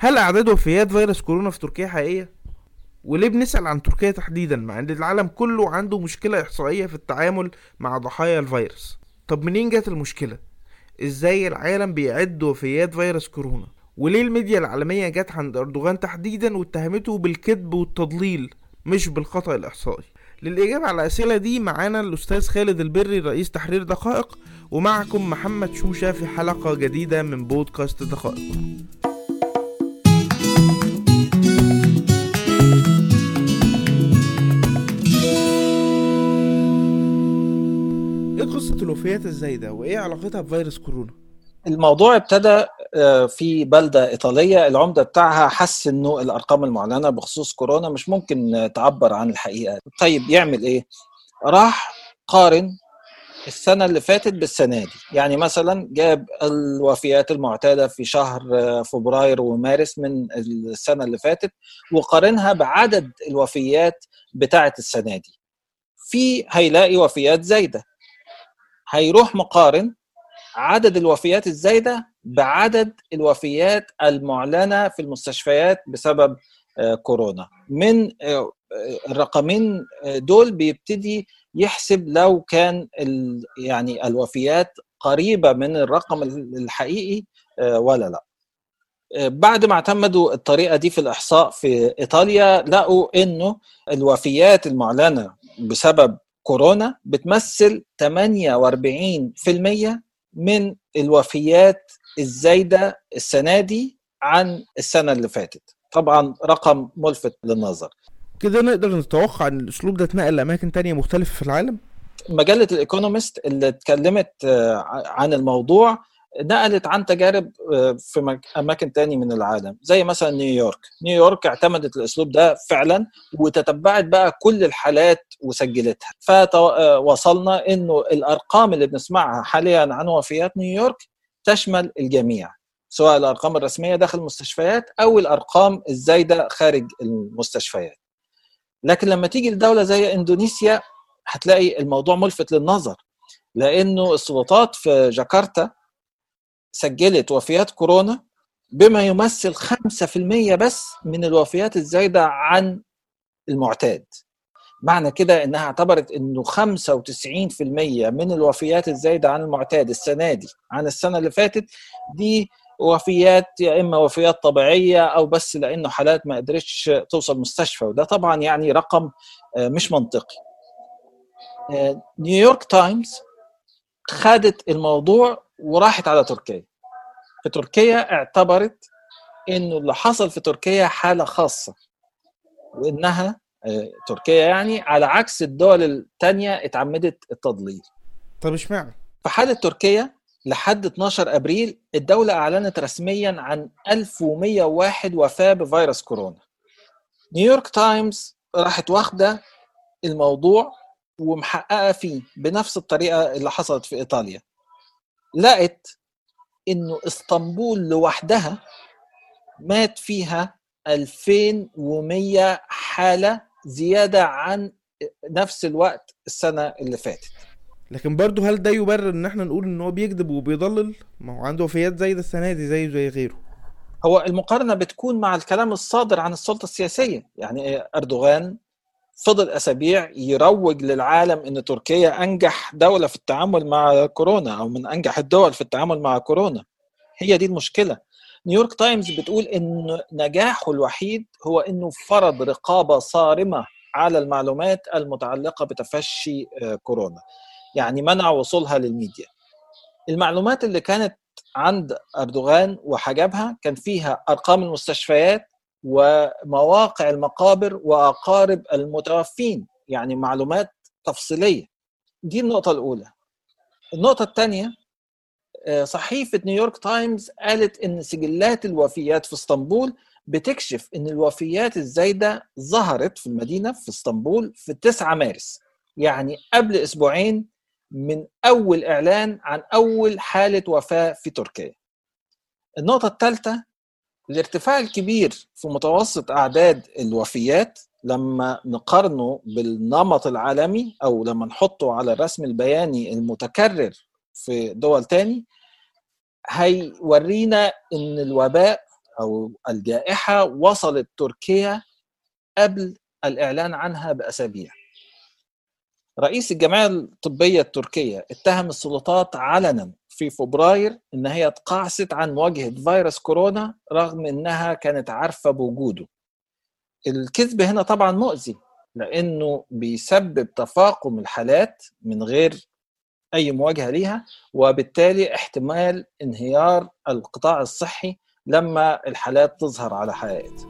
هل أعداد وفيات فيروس كورونا في تركيا حقيقية؟ وليه بنسأل عن تركيا تحديدا مع إن العالم كله عنده مشكلة إحصائية في التعامل مع ضحايا الفيروس؟ طب منين جت المشكلة؟ إزاي العالم بيعد وفيات فيروس كورونا؟ وليه الميديا العالمية جت عند أردوغان تحديدا واتهمته بالكذب والتضليل مش بالخطأ الإحصائي؟ للإجابة على الأسئلة دي معانا الأستاذ خالد البري رئيس تحرير دقائق ومعكم محمد شوشة في حلقة جديدة من بودكاست دقائق. الوفيات الزايدة وايه علاقتها بفيروس كورونا؟ الموضوع ابتدى آه، في بلدة إيطالية العمدة بتاعها حس إنه الأرقام المعلنة بخصوص كورونا مش ممكن تعبر عن الحقيقة. طيب يعمل إيه؟ راح قارن السنة اللي فاتت بالسنة دي. يعني مثلا جاب الوفيات المعتادة في شهر آه، فبراير ومارس من السنة اللي فاتت وقارنها بعدد الوفيات بتاعة السنة دي. في هيلاقي وفيات زايدة. هيروح مقارن عدد الوفيات الزايدة بعدد الوفيات المعلنة في المستشفيات بسبب آه، كورونا. من آه، الرقمين دول بيبتدي يحسب لو كان يعني الوفيات قريبة من الرقم الحقيقي آه، ولا لا. بعد ما اعتمدوا الطريقة دي في الإحصاء في إيطاليا لقوا إنه الوفيات المعلنة بسبب كورونا بتمثل 48% من الوفيات الزايدة السنة دي عن السنة اللي فاتت. طبعا رقم ملفت للنظر. كده نقدر نتوقع إن الأسلوب ده اتنقل لأماكن تانية مختلفة في العالم؟ مجلة الإيكونومست اللي اتكلمت آه، عن الموضوع نقلت عن تجارب آه، في أماكن تاني من العالم. زي مثلا نيويورك. نيويورك اعتمدت الأسلوب ده فعلا وتتبعت بقى كل الحالات وسجلتها. فوصلنا إنه الأرقام اللي بنسمعها حاليا عن وفيات نيويورك تشمل الجميع. سواء الأرقام الرسمية داخل المستشفيات أو الأرقام الزايدة خارج المستشفيات. لكن لما تيجي لدولة زي إندونيسيا هتلاقي الموضوع ملفت للنظر. لأنه السلطات في جاكرتا سجلت وفيات كورونا بما يمثل 5% بس من الوفيات الزايدة عن المعتاد. معنى كده إنها اعتبرت إنه 95% من الوفيات الزايدة عن المعتاد السنة دي عن السنة اللي فاتت. دي وفيات يا إما وفيات طبيعية أو بس لأنه حالات ما قدرتش توصل مستشفى وده طبعا يعني رقم آه، مش منطقي. آه، نيويورك تايمز خدت الموضوع وراحت على تركيا. في تركيا اعتبرت إنه اللي حصل في تركيا حالة خاصة وإنها آه، تركيا يعني على عكس الدول الثانية اتعمدت التضليل. طب اشمعنى؟ في حالة تركيا لحد 12 أبريل الدولة أعلنت رسميا عن 1101 وفاة بفيروس كورونا. نيويورك تايمز راحت واخدة الموضوع ومحققة فيه بنفس الطريقة اللي حصلت في إيطاليا. لقت إنه إسطنبول لوحدها مات فيها 2100 حالة زيادة عن نفس الوقت السنة اللي فاتت. لكن برضه هل ده يبرر إن إحنا نقول إن هو بيكذب وبيضلل؟ ما هو عنده وفيات زي ده السنة دي زي زي غيره. هو المقارنة بتكون مع الكلام الصادر عن السلطة السياسية. يعني أردوغان فضل أسابيع يروج للعالم إن تركيا أنجح دولة في التعامل مع كورونا أو من أنجح الدول في التعامل مع كورونا. هي دي المشكلة. نيويورك تايمز بتقول إن نجاحه الوحيد هو إنه فرض رقابة صارمة على المعلومات المتعلقة بتفشي آه، كورونا. يعني منع وصولها للميديا. المعلومات اللي كانت عند أردوغان وحجبها كان فيها أرقام المستشفيات ومواقع المقابر وأقارب المتوفين يعني معلومات تفصيلية. دي النقطة الأولى. النقطة الثانية آه، صحيفة نيويورك تايمز قالت إن سجلات الوفيات في إسطنبول بتكشف إن الوفيات الزايدة ظهرت في المدينة في إسطنبول في 9 مارس يعني قبل أسبوعين من أول إعلان عن أول حالة وفاة في تركيا. النقطة الثالثة الارتفاع الكبير في متوسط أعداد الوفيات لما نقارنه بالنمط العالمي أو لما نحطه على الرسم البياني المتكرر في دول تاني هيورينا إن الوباء أو الجائحة وصلت تركيا قبل الإعلان عنها بأسابيع. رئيس الجمعية الطبية التركية اتهم السلطات علنا في فبراير إن هي تقاعست عن مواجهه فيروس كورونا رغم إنها كانت عارفة بوجوده. الكذب هنا طبعا مؤذي لأنه بيسبب تفاقم الحالات من غير أي مواجهة ليها وبالتالي احتمال انهيار القطاع الصحي لما الحالات تظهر على حقيقتها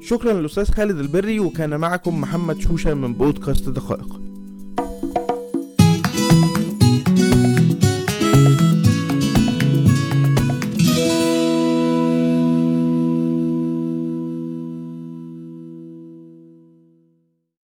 شكرا للأستاذ خالد البري وكان معكم محمد شوشة من بودكاست دقائق